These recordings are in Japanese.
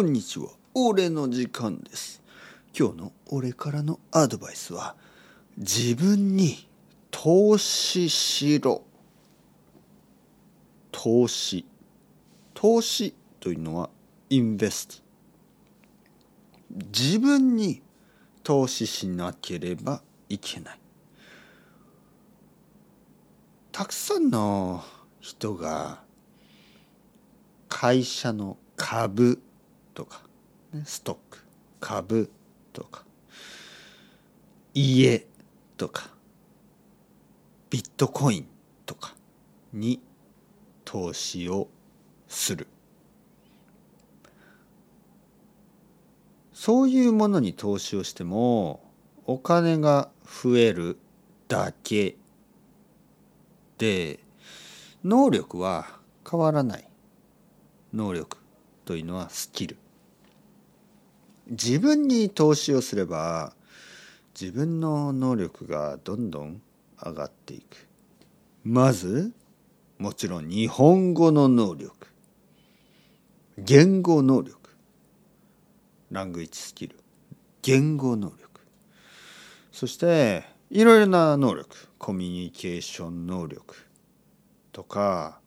こんにちは。俺の時間です。今日の俺からのアドバイスは自分に投資しろ。投資。投資というのはインベスト。自分に投資しなければいけない。たくさんの人が会社の株とか、ね、ストック株とか家とかビットコインとかに投資をする。そういうものに投資をしてもお金が増えるだけで能力は変わらない。能力というのはスキル。自分に投資をすれば自分の能力がどんどん上がっていく。まずもちろん日本語の能力。言語能力。ラングイッチスキル。言語能力。そしていろいろな能力。コミュニケーション能力。とか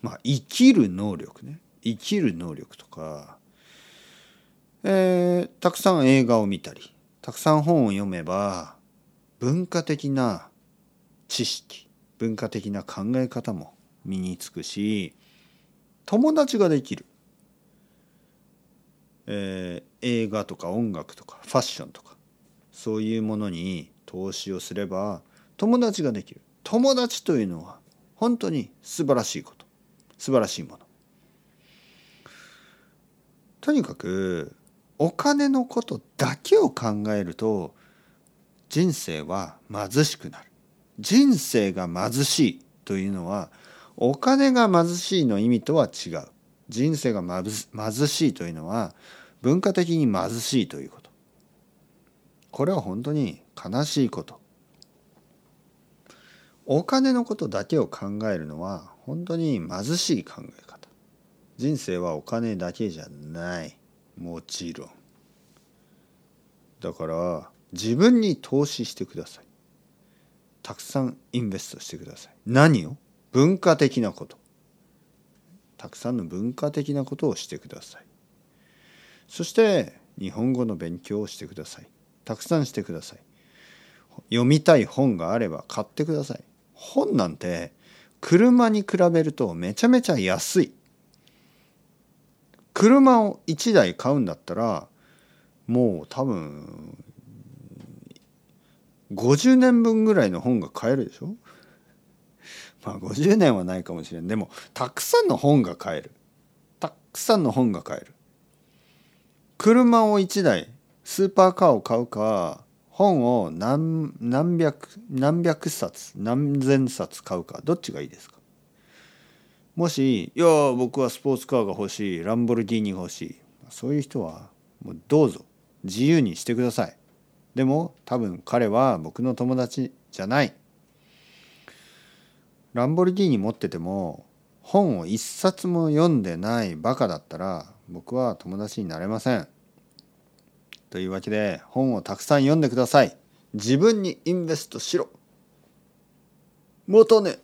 まあ生きる能力ね。生きる能力とか、えー、たくさん映画を見たりたくさん本を読めば文化的な知識文化的な考え方も身につくし友達ができる、えー、映画とか音楽とかファッションとかそういうものに投資をすれば友達ができる。友達というのは本当に素晴らしいこと。素晴らしいもの。とにかくお金のことだけを考えると人生は貧しくなる。人生が貧しいというのはお金が貧しいの意味とは違う。人生が貧しいというのは文化的に貧しいということ。これは本当に悲しいこと。お金のことだけを考えるのは本当に貧しい考え方。人生はお金だけじゃない。もちろんだから自分に投資してください。たくさんインベストしてください。何を？文化的なこと。たくさんの文化的なことをしてください。そして日本語の勉強をしてください。たくさんしてください。読みたい本があれば買ってください。本なんて車に比べるとめちゃめちゃ安い。車を1台買うんだったらもう多分50年分ぐらいの本が買えるでしょ？まあ50年はないかもしれん。でもたくさんの本が買える。たくさんの本が買える。車を1台スーパーカーを買うか本を何何百何百冊何千冊買うかどっちがいいですか？もし「いや僕はスポーツカーが欲しいランボルギーニが欲しい」そういう人はもうどうぞ自由にしてください。でも多分彼は僕の友達じゃない。ランボルギーニ持ってても本を一冊も読んでないバカだったら僕は友達になれません。というわけで本をたくさん読んでください。自分にインベストしろ。元ね